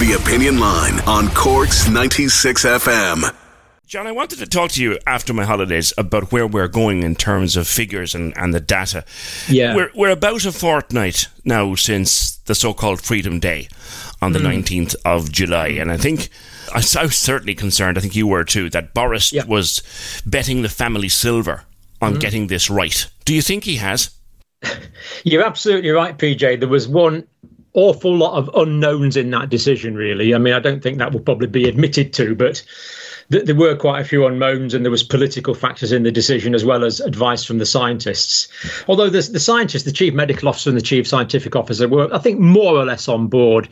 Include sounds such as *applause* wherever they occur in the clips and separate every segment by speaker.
Speaker 1: The Opinion Line on Corks 96 FM.
Speaker 2: John, I wanted to talk to you after my holidays about where we're going in terms of figures and, and the data.
Speaker 3: Yeah.
Speaker 2: We're, we're about a fortnight now since the so called Freedom Day on the mm. 19th of July. And I think I was certainly concerned, I think you were too, that Boris yeah. was betting the family silver on mm. getting this right. Do you think he has? *laughs*
Speaker 3: You're absolutely right, PJ. There was one awful lot of unknowns in that decision, really. I mean, I don't think that will probably be admitted to, but th- there were quite a few unknowns, and there was political factors in the decision as well as advice from the scientists. Although the, the scientists, the chief medical officer and the chief scientific officer, were, I think, more or less on board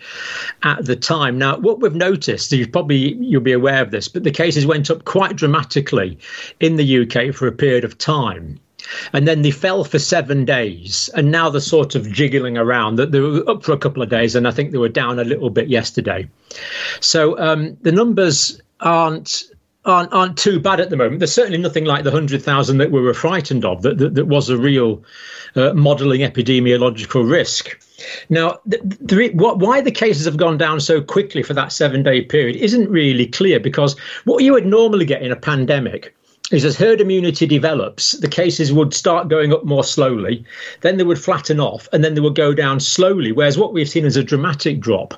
Speaker 3: at the time. Now, what we've noticed, you probably you'll be aware of this, but the cases went up quite dramatically in the UK for a period of time and then they fell for seven days, and now they're sort of jiggling around. That they were up for a couple of days, and I think they were down a little bit yesterday. So um, the numbers aren't aren't, aren't too bad at the moment. There's certainly nothing like the 100,000 that we were frightened of, that, that, that was a real uh, modelling epidemiological risk. Now, what, why the cases have gone down so quickly for that seven day period isn't really clear because what you would normally get in a pandemic is as herd immunity develops, the cases would start going up more slowly, then they would flatten off, and then they would go down slowly. Whereas what we've seen is a dramatic drop.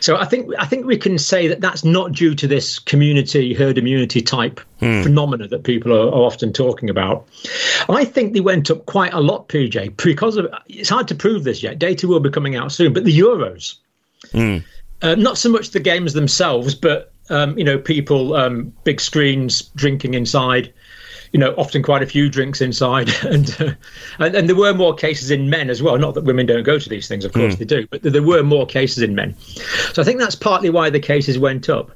Speaker 3: So I think I think we can say that that's not due to this community herd immunity type hmm. phenomena that people are, are, often talking about. I think they went up quite a lot, PJ, because of it's hard to prove this yet. Data will be coming out soon, but the Euros. Hmm. Uh, not so much the games themselves, but um, you know, people, um, big screens, drinking inside, you know, often quite a few drinks inside, *laughs* and, uh, and, and there were more cases in men as well. Not that women don't go to these things, of course mm. they do, but there were more cases in men. So I think that's partly why the cases went up.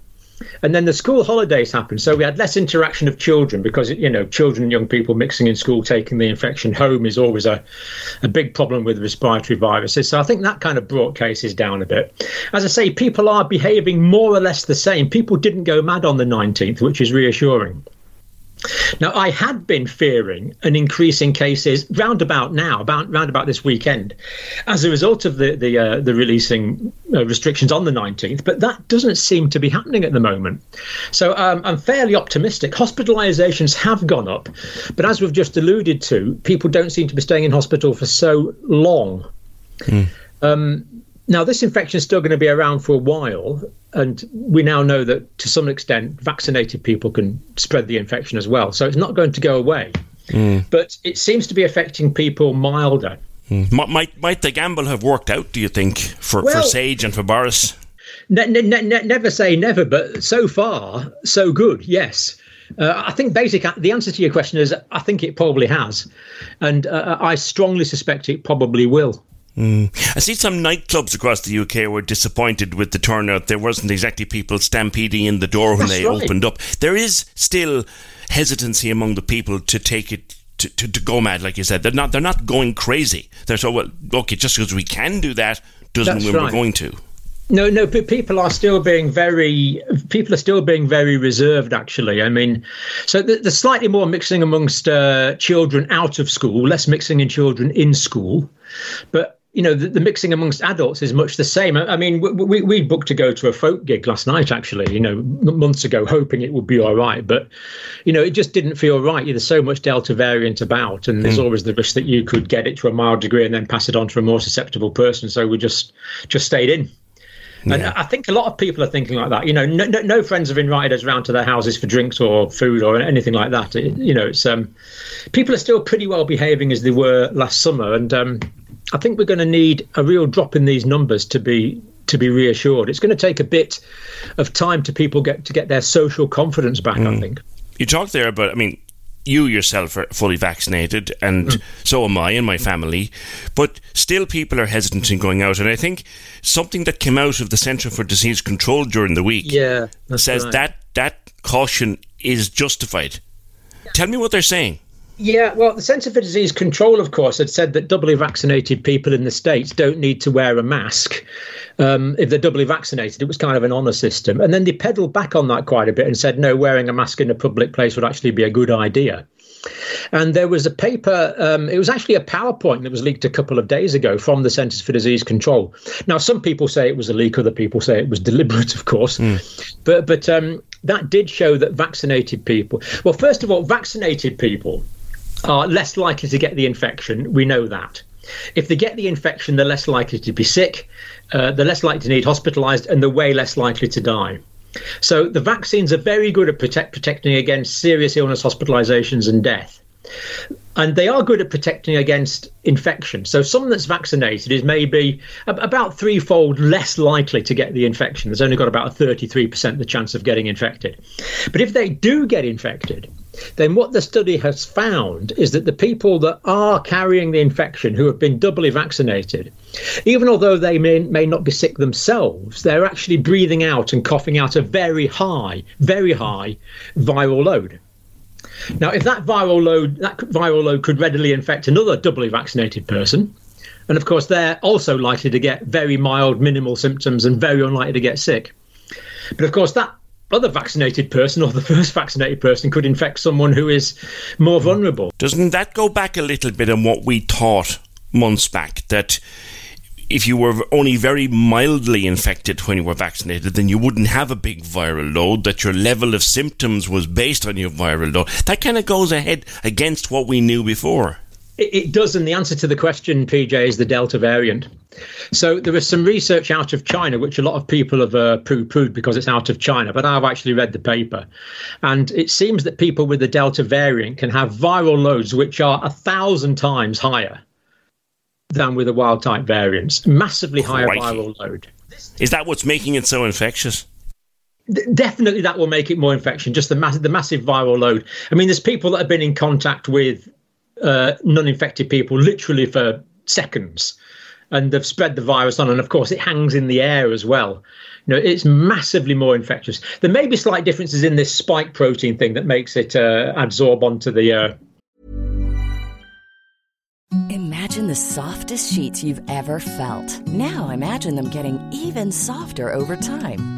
Speaker 3: And then the school holidays happened, so we had less interaction of children because you know children and young people mixing in school, taking the infection home is always a, a big problem with respiratory viruses. So I think that kind of brought cases down a bit. As I say, people are behaving more or less the same. People didn't go mad on the 19th, which is reassuring. Now, I had been fearing an increase in cases round about now, about round about this weekend, as a result of the the, uh, the releasing uh, restrictions on the 19th, but that doesn't seem to be happening at the moment. So um, I'm fairly optimistic. Hospitalisations have gone up, but as we've just alluded to, people don't seem to be staying in hospital for so long. Mm. Um, now, this infection is still going to be around for a while, and we now know that to some extent, vaccinated people can spread the infection as well. So it's not going to go away, mm. but it seems to be affecting people milder.
Speaker 2: Mm. Might might the gamble have worked out? Do you think for, well, for Sage and for Boris?
Speaker 3: Ne- ne- ne- never say never, but so far so good. Yes. Uh, I think basic the answer to your question is I think it probably has, and uh, I strongly suspect it probably will.
Speaker 2: Mm. I see some nightclubs across the UK were disappointed with the turnout. There wasn't exactly people stampeding in the door when That's they right. opened up. There is still hesitancy among the people to take it to, to, to, go mad, like you said. They're not they're not going crazy. They're so well okay, just because we can do that doesn't That's mean right. we're going to.
Speaker 3: No, no, but people are still being very people are still being very reserved. Actually, I mean, so there's slightly more mixing amongst uh, children out of school, less mixing in children in school, but you know, the, the, mixing amongst adults is much the same. I, I mean, we, we booked to go to a folk gig last night, actually, you know, months ago, hoping it would be all right. But, you know, it just didn't feel right. There's so much Delta variant about, and there's mm. always the risk that you could get it to a mild degree and then pass it on to a more susceptible person. So we just just stayed in. Yeah. And I think a lot of people are thinking like that. You know, no, no, no, friends have invited us around to their houses for drinks or food or anything like that. It, you know, it's um, people are still pretty well behaving as they were last summer, and um, I think we're going to need a real drop in these numbers to be to be reassured. It's going to take a bit of time to people get to get their social confidence back. Mm. I think.
Speaker 2: You talked there about, I mean, you yourself are fully vaccinated, and mm. so am I and my family. But still, people are hesitant in going out. And I think something that came out of the Centre for Disease Control during the week
Speaker 3: yeah,
Speaker 2: says
Speaker 3: right.
Speaker 2: that that caution is justified. Tell me what they're saying.
Speaker 3: Yeah, well, the Centre for Disease Control, of course, had said that doubly vaccinated people in the States don't need to wear a mask um, if they're doubly vaccinated. It was kind of an honour system. And then they pedalled back on that quite a bit and said, no, wearing a mask in a public place would actually be a good idea. And there was a paper, um, it was actually a PowerPoint that was leaked a couple of days ago from the Centres for Disease Control. Now, some people say it was a leak, other people say it was *laughs* deliberate, of course. Mm. But, but um, that did show that vaccinated people, well, first of all, vaccinated people are less likely to get the infection. We know that. If they get the infection, they're less likely to be sick, uh, they're less likely to need hospitalized, and they're way less likely to die. So the vaccines are very good at protect, protecting against serious illness, hospitalizations, and death. And they are good at protecting against infection. So someone that's vaccinated is maybe about threefold less likely to get the infection. There's only got about a 33% the chance of getting infected. But if they do get infected, then what the study has found is that the people that are carrying the infection who have been doubly vaccinated, even although they may, may not be sick themselves, they're actually breathing out and coughing out a very high, very high viral load. Now, if that viral load, that viral load could readily infect another doubly vaccinated person, and of course they're also likely to get very mild, minimal symptoms and very unlikely to get sick. But of course, that other vaccinated person or the *laughs* first vaccinated person could infect someone who is more vulnerable.
Speaker 2: Doesn't that go back a little bit on what we thought months back that if you were only very mildly infected when you were vaccinated, then you wouldn't have a big viral load, that your level of symptoms was based on your viral load. That kind of goes ahead against what we knew before.
Speaker 3: It, does, and the answer to the question, PJ, is the Delta variant. So there is some research out of China, which a lot of people have uh, poo-pooed because it's out of China, but I've actually read the paper, and it seems that people with the Delta variant can have viral loads which are a thousand times higher than with the wild type variants, massively higher Crikey. viral load.
Speaker 2: Is that what's making it so infectious?
Speaker 3: definitely that will make it more infection just the massive the massive viral load i mean there's people that have been in contact with uh, non-infected people literally for seconds, and they've spread the virus on. And of course, it hangs in the air as well. You know, it's massively more infectious. There may be slight differences in this spike protein thing that makes it uh, absorb onto the. Uh...
Speaker 4: Imagine the softest sheets you've ever felt. Now imagine them getting even softer over time.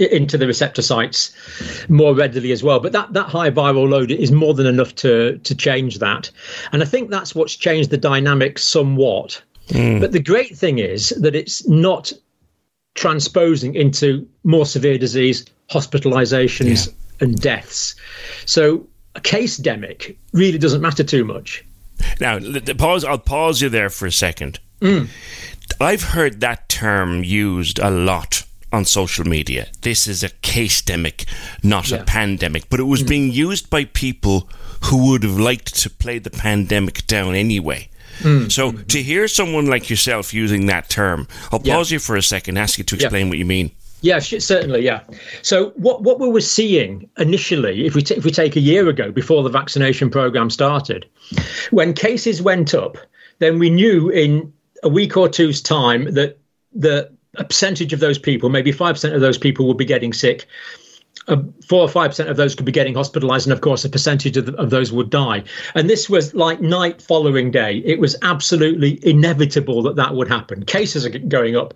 Speaker 3: Into the receptor sites more readily as well. But that, that high viral load is more than enough to, to change that. And I think that's what's changed the dynamics somewhat. Mm. But the great thing is that it's not transposing into more severe disease, hospitalizations, yeah. and deaths. So a case demic really doesn't matter too much.
Speaker 2: Now, pause. I'll pause you there for a second. Mm. I've heard that term used a lot on social media. This is a case demic, not yeah. a pandemic. But it was mm. being used by people who would have liked to play the pandemic down anyway. Mm. So mm-hmm. to hear someone like yourself using that term, I'll pause yeah. you for a second, ask you to explain yeah. what you mean.
Speaker 3: Yeah, certainly. Yeah. So what what we were seeing initially, if we t- if we take a year ago before the vaccination program started, when cases went up, then we knew in a week or two's time that the a percentage of those people, maybe five percent of those people, would be getting sick, uh, four or five percent of those could be getting hospitalized, and of course, a percentage of, the, of, those would die. And this was like night following day. It was absolutely inevitable that that would happen. Cases are going up.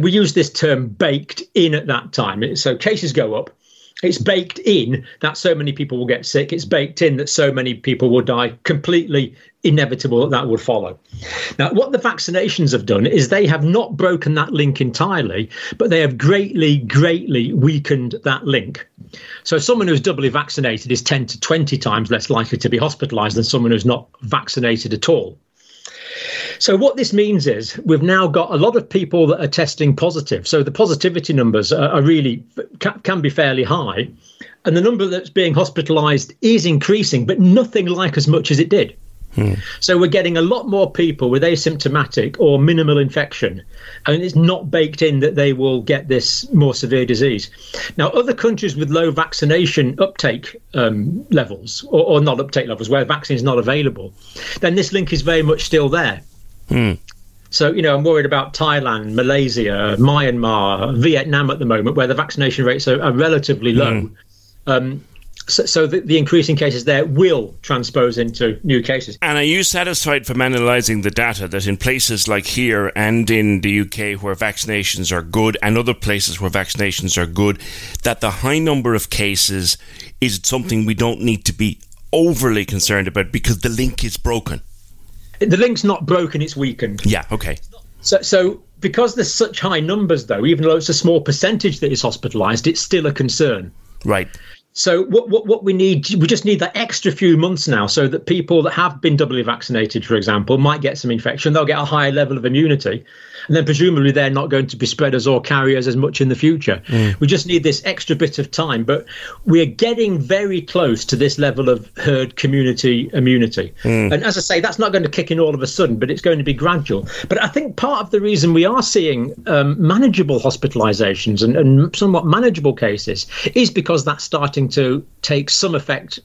Speaker 3: We use this term baked in at that time. So cases go up it's baked in that so many people will get sick. It's baked in that so many people will die. Completely inevitable that that would follow. Now, what the vaccinations have done is they have not broken that link entirely, but they have greatly, greatly weakened that link. So, someone who's doubly vaccinated is 10 to 20 times less likely to be hospitalized than someone who's not vaccinated at all. So what this means is we've now got a lot of people that are testing positive. So the positivity numbers are, are really can, be fairly high, and the number that's being hospitalised is increasing, but nothing like as much as it did. So we're getting a lot more people with asymptomatic or minimal infection, and it's not baked in that they will get this more severe disease. Now, other countries with low vaccination uptake um, levels, or, or, not uptake levels, where vaccine is not available, then this link is very much still there. Hmm. So, you know, I'm worried about Thailand, Malaysia, Myanmar, Vietnam at the moment, where the vaccination rates are, are relatively low. Hmm. Um, so, so the, the, increasing cases there will transpose into new cases.
Speaker 2: And are you satisfied from analysing the data that in places like here and in the UK where vaccinations are good and other places where vaccinations are good, that the high number of cases is something we don't need to be overly concerned about because the link is broken?
Speaker 3: The link's not broken, it's weakened.
Speaker 2: Yeah, okay.
Speaker 3: So, so because there's such high numbers, though, even though it's a small percentage that is hospitalised, it's still a concern.
Speaker 2: Right.
Speaker 3: So what, what what we need we just need that extra few months now so that people that have been doubly vaccinated, for example, might get some infection. They'll get a higher level of immunity, and then presumably they're not going to be spreaders or carriers as much in the future. Mm. We just need this extra bit of time, but we're getting very close to this level of herd community immunity. Mm. And as I say, that's not going to kick in all of a sudden, but it's going to be gradual. But I think part of the reason we are seeing um, manageable hospitalizations and, and somewhat manageable cases is because that's starting to take some effect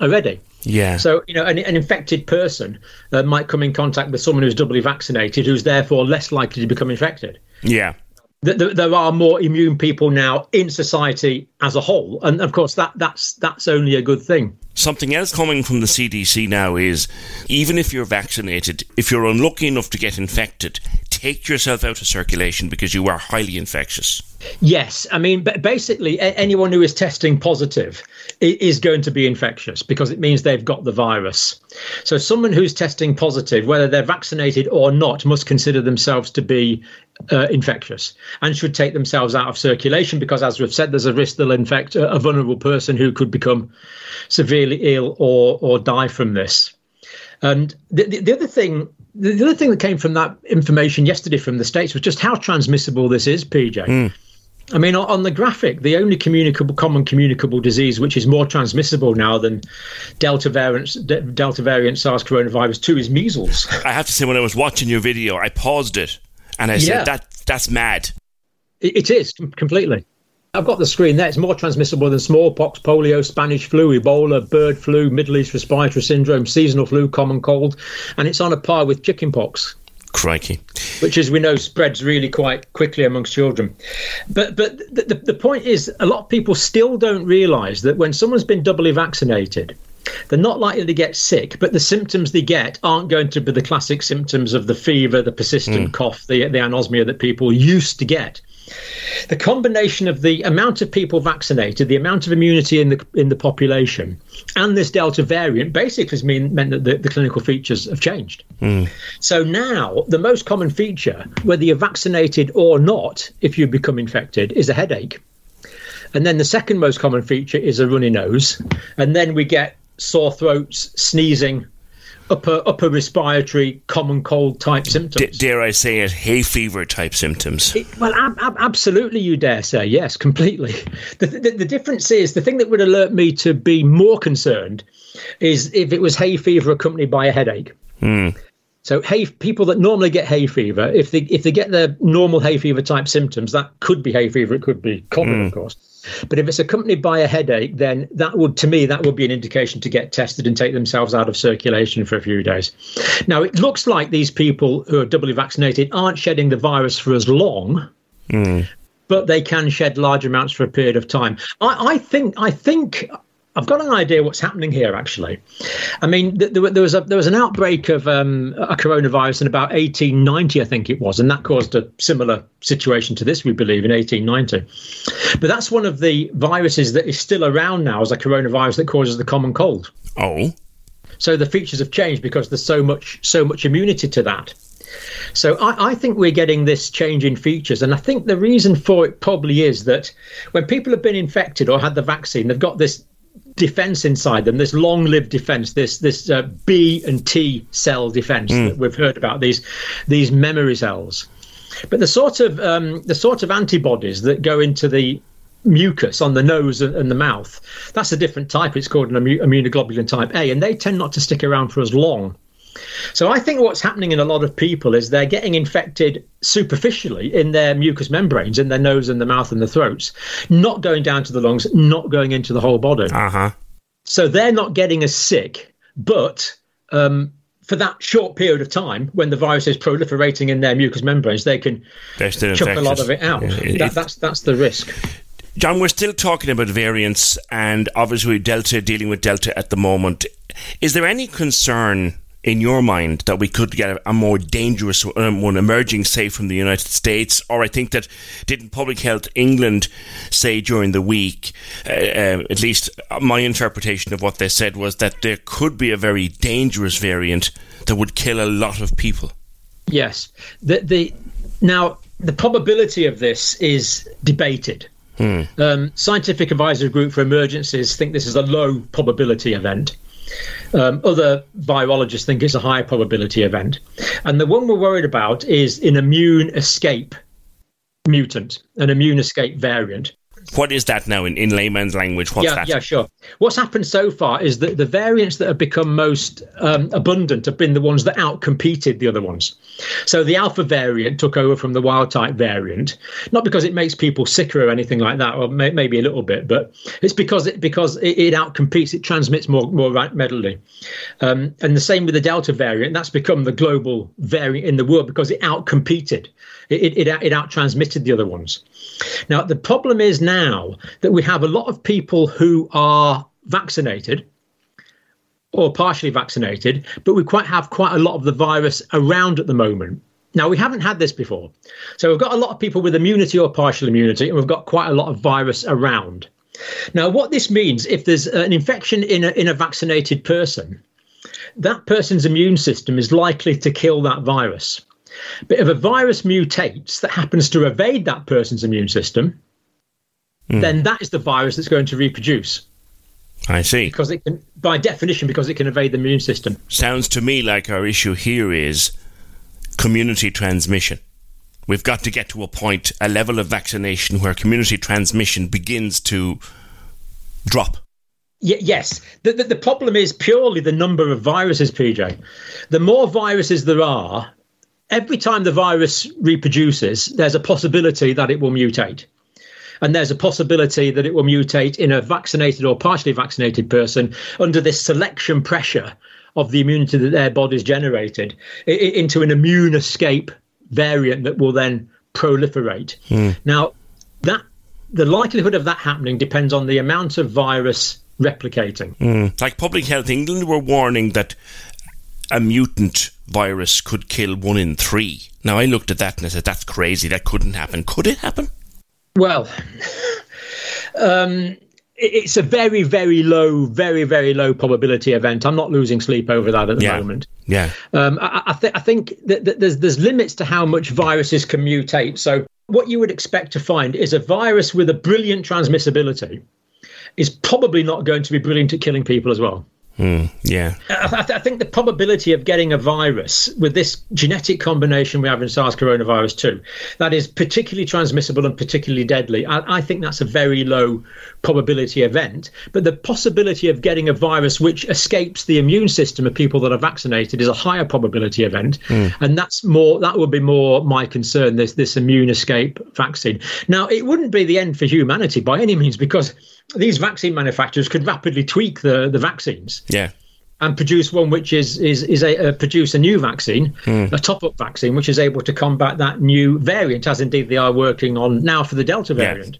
Speaker 3: already.
Speaker 2: Yeah.
Speaker 3: So, you know, an, an infected person uh, might come in contact with someone who's doubly vaccinated, who's therefore less likely to become infected.
Speaker 2: Yeah.
Speaker 3: There, there are more immune people now in society as a whole, and of course that that's that's only a good thing.
Speaker 2: Something else coming from the CDC now is even if you're vaccinated, if you're unlucky enough to get infected, take yourself out of circulation because you are highly infectious.
Speaker 3: Yes, I mean, basically, anyone who is testing positive is going to be infectious because it means they've got the virus. So, someone who's testing positive, whether they're vaccinated or not, must consider themselves to be uh, infectious and should take themselves out of circulation because, as we've said, there's a risk they'll infect a, vulnerable person who could become severely ill or or die from this. And the, the, the other thing the other thing that came from that information yesterday from the states was just how transmissible this is, PJ. Mm. I mean, on the graphic, the only communicable, common communicable disease which is more transmissible now than Delta variant, Delta variant SARS coronavirus two is measles. *laughs*
Speaker 2: I have to say, when I was watching your video, I paused it and I yeah. said, "That that's mad."
Speaker 3: it is completely. I've got the screen there. It's more transmissible than smallpox, polio, Spanish flu, Ebola, bird flu, Middle East respiratory syndrome, seasonal flu, common cold, and it's on a par with chickenpox.
Speaker 2: Crikey.
Speaker 3: Which, as we know, spreads really quite quickly amongst children. But but the, the, the point is, a lot of people still don't realise that when someone's been doubly vaccinated, they're not likely to get sick, but the symptoms they get aren't going to be the classic symptoms of the fever, the persistent mm. cough, the, the anosmia that people used to get. The combination of the amount of people vaccinated, the amount of immunity in the in the population, and this Delta variant basically has mean, meant that the, the clinical features have changed. Mm. So now the most common feature, whether you're vaccinated or not, if you become infected, is a headache. And then the second most common feature is a runny nose. And then we get sore throats, sneezing, upper upper respiratory common cold type symptoms.
Speaker 2: D- dare I say it, hay fever type symptoms?
Speaker 3: It, well, ab- ab- absolutely, you dare say yes, completely. *laughs* The, the, the difference is the thing that would alert me to be more concerned is if it was hay fever accompanied by a headache.
Speaker 2: Mm.
Speaker 3: So hay people that normally get hay fever, if they if they get their normal hay fever type symptoms, that could be hay fever. It could be common, mm. of course. But if it's accompanied by a headache, then that would, to me, that would be an indication to get tested and take themselves out of circulation for a few days. Now, it looks like these people who are doubly vaccinated aren't shedding the virus for as long.
Speaker 2: Mm.
Speaker 3: But they can shed large amounts for a period of time. I, I think. I think I've got an idea what's happening here. Actually, I mean, there, there was a there was an outbreak of um, a coronavirus in about 1890, I think it was, and that caused a similar situation to this. We believe in 1890, but that's one of the viruses that is still around now as a coronavirus that causes the common cold.
Speaker 2: Oh,
Speaker 3: so the features have changed because there's so much so much immunity to that. So I, I, think we're getting this change in features, and I think the reason for it probably is that when people have been infected or had the vaccine, they've got this defense inside them this long-lived defense this this uh, b and t cell defense mm. that we've heard about these these memory cells. But the sort of um, the sort of antibodies that go into the mucus on the nose and the mouth that's a different type. It's called an immunoglobulin type a and they tend not to stick around for as long so I think what's happening in a lot of people is they're getting infected superficially in their mucous membranes, in their nose and the mouth and the throats, not going down to the lungs, not going into the whole body.
Speaker 2: Uh-huh.
Speaker 3: So they're not getting as sick, but um, for that short period of time when the virus is proliferating in their mucous membranes, they can chuck a lot of it out. Yeah, that, that's that's the risk.
Speaker 2: John, we're still talking about variants, and obviously Delta dealing with Delta at the moment. Is there any concern in your mind that we could get a, more dangerous um, one emerging, say, from the United States? Or I think that didn't Public Health England say during the week, uh, uh, at least my interpretation of what they said was that there could be a very dangerous variant that would kill a lot of people.
Speaker 3: Yes. The, the now the probability of this is debated.
Speaker 2: Hmm.
Speaker 3: Um, Scientific Advisory Group for Emergencies think this is a low probability event. Um, other virologists think it's a high probability event. And the one we're worried about is an immune escape mutant, an immune escape variant.
Speaker 2: What is that now in, in layman's language? What's
Speaker 3: yeah,
Speaker 2: that?
Speaker 3: Yeah, sure. What's happened so far is that the variants that have become most um, abundant have been the ones that outcompeted the other ones. So the alpha variant took over from the wild type variant, not because it makes people sicker or anything like that, or may, maybe a little bit, but it's because it because it, it outcompetes, it transmits more more readily. Um, and the same with the delta variant. That's become the global variant in the world because it outcompeted. It, it, it out transmitted the other ones. Now, the problem is now that we have a lot of people who are vaccinated or partially vaccinated, but we quite have quite a lot of the virus around at the moment. Now, we haven't had this before. So we've got a lot of people with immunity or partial immunity, and we've got quite a lot of virus around. Now, what this means, if there's an infection in a, in a vaccinated person, that person's immune system is likely to kill that virus. But if a virus mutates that happens to evade that person's immune system, mm. then that is the virus that's going to reproduce.
Speaker 2: I see.
Speaker 3: Because it can, by definition, because it can evade the immune system.
Speaker 2: Sounds to me like our issue here is community transmission. We've got to get to a point, a level of vaccination where community transmission begins to drop.
Speaker 3: Y- yes. The, the, the problem is purely the number of viruses, PJ. The more viruses there are, every time the virus reproduces, there's a possibility that it will mutate. And there's a possibility that it will mutate in a vaccinated or partially vaccinated person under this selection pressure of the immunity that their body's generated into an immune escape variant that will then proliferate.
Speaker 2: Mm.
Speaker 3: Now, that the likelihood of that happening depends on the amount of virus replicating.
Speaker 2: Mm. Like Public Health England were warning that a mutant virus could kill one in three. Now, I looked at that and I said, that's crazy. That couldn't happen. Could it happen?
Speaker 3: Well, um, it's a very, very low, very, very low probability event. I'm not losing sleep over that at the
Speaker 2: yeah.
Speaker 3: moment.
Speaker 2: Yeah.
Speaker 3: Um, I, I, th- I, think that, that there's there's limits to how much viruses can mutate. So what you would expect to find is a virus with a brilliant transmissibility is probably not going to be brilliant at killing people as well.
Speaker 2: Mm, yeah.
Speaker 3: I, th- I, think the probability of getting a virus with this genetic combination we have in SARS coronavirus 2, that is particularly transmissible and particularly deadly, I, I, think that's a very low probability event. But the possibility of getting a virus which escapes the immune system of people that are vaccinated is a higher probability event. Mm. And that's more, that would be more my concern, this, this immune escape vaccine. Now, it wouldn't be the end for humanity by any means because these vaccine manufacturers could rapidly tweak the, the vaccines.
Speaker 2: Yeah.
Speaker 3: And produce one which is is is a uh, produce a new vaccine, mm. a top up vaccine, which is able to combat that new variant, as indeed they are working on now for the Delta variant.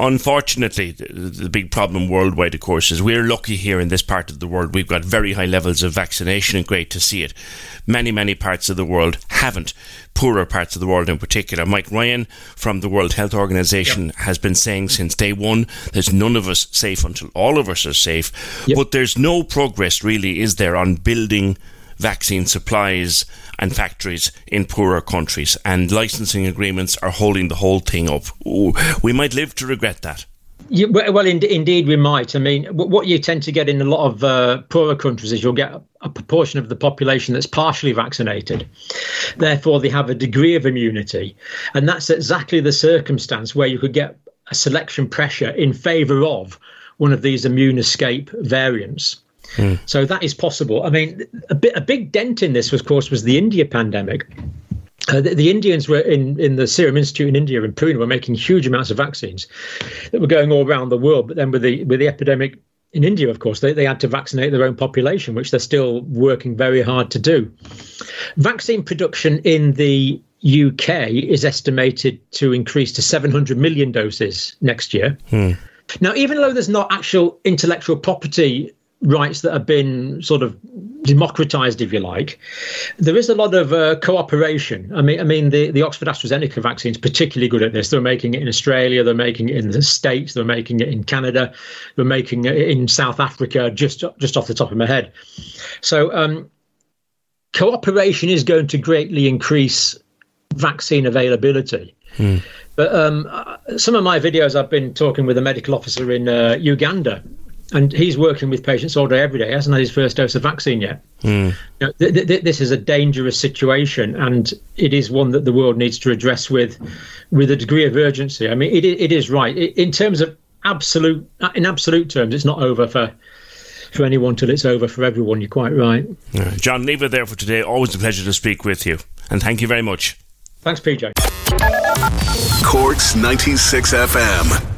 Speaker 2: Unfortunately, the, the, big problem worldwide, of course, is we're lucky here in this part of the world. We've got very high levels of vaccination and great to see it. Many, many parts of the world haven't. Poorer parts of the world in particular. Mike Ryan from the World Health Organization yep. has been saying since day one there's none of us safe until all of us are safe. Yep. But there's no progress, really, is there, on building vaccine supplies and factories in poorer countries, and licensing agreements are holding the whole thing up. Ooh, we might live to regret that.
Speaker 3: Well, in, indeed, we might. I mean, what you tend to get in a lot of uh, poorer countries is you'll get a proportion of the population that's partially vaccinated. Therefore, they have a degree of immunity. And that's exactly the circumstance where you could get a selection pressure in favour of one of these immune escape variants. Mm. So that is possible. I mean, a, bit, a big dent in this, of course, was the India pandemic. Uh, the, the, Indians were in, in the Serum Institute in India in Pune were making huge amounts of vaccines that were going all around the world. But then with the with the epidemic in India, of course, they, they had to vaccinate their own population, which they're still working very hard to do. Vaccine production in the UK is estimated to increase to 700 million doses next year. Hmm. Now, even though there's not actual intellectual property rights that have been sort of democratized, if you like, there is a lot of uh, cooperation. I mean, I mean, the, the Oxford AstraZeneca vaccine is particularly good at this. They're making it in Australia, they're making it in the States, they're making it in Canada, they're making it in South Africa. Just just off the top of my head, so um, cooperation is going to greatly increase vaccine availability. Hmm. But um, uh, some of my videos, I've been talking with a medical officer in uh, Uganda and he's working with patients all day, every day. He hasn't had his first dose of vaccine yet. Mm. You know, th- th- this is a dangerous situation, and it is one that the world needs to address with, with a degree of urgency. I mean, it, it is right in terms of absolute, in absolute terms, it's not over for for anyone till it's over for everyone. You're quite right.
Speaker 2: right. John, leave it there for today. Always a pleasure to speak with you, and thank you very much.
Speaker 3: Thanks, PJ.
Speaker 1: Corks 96 FM.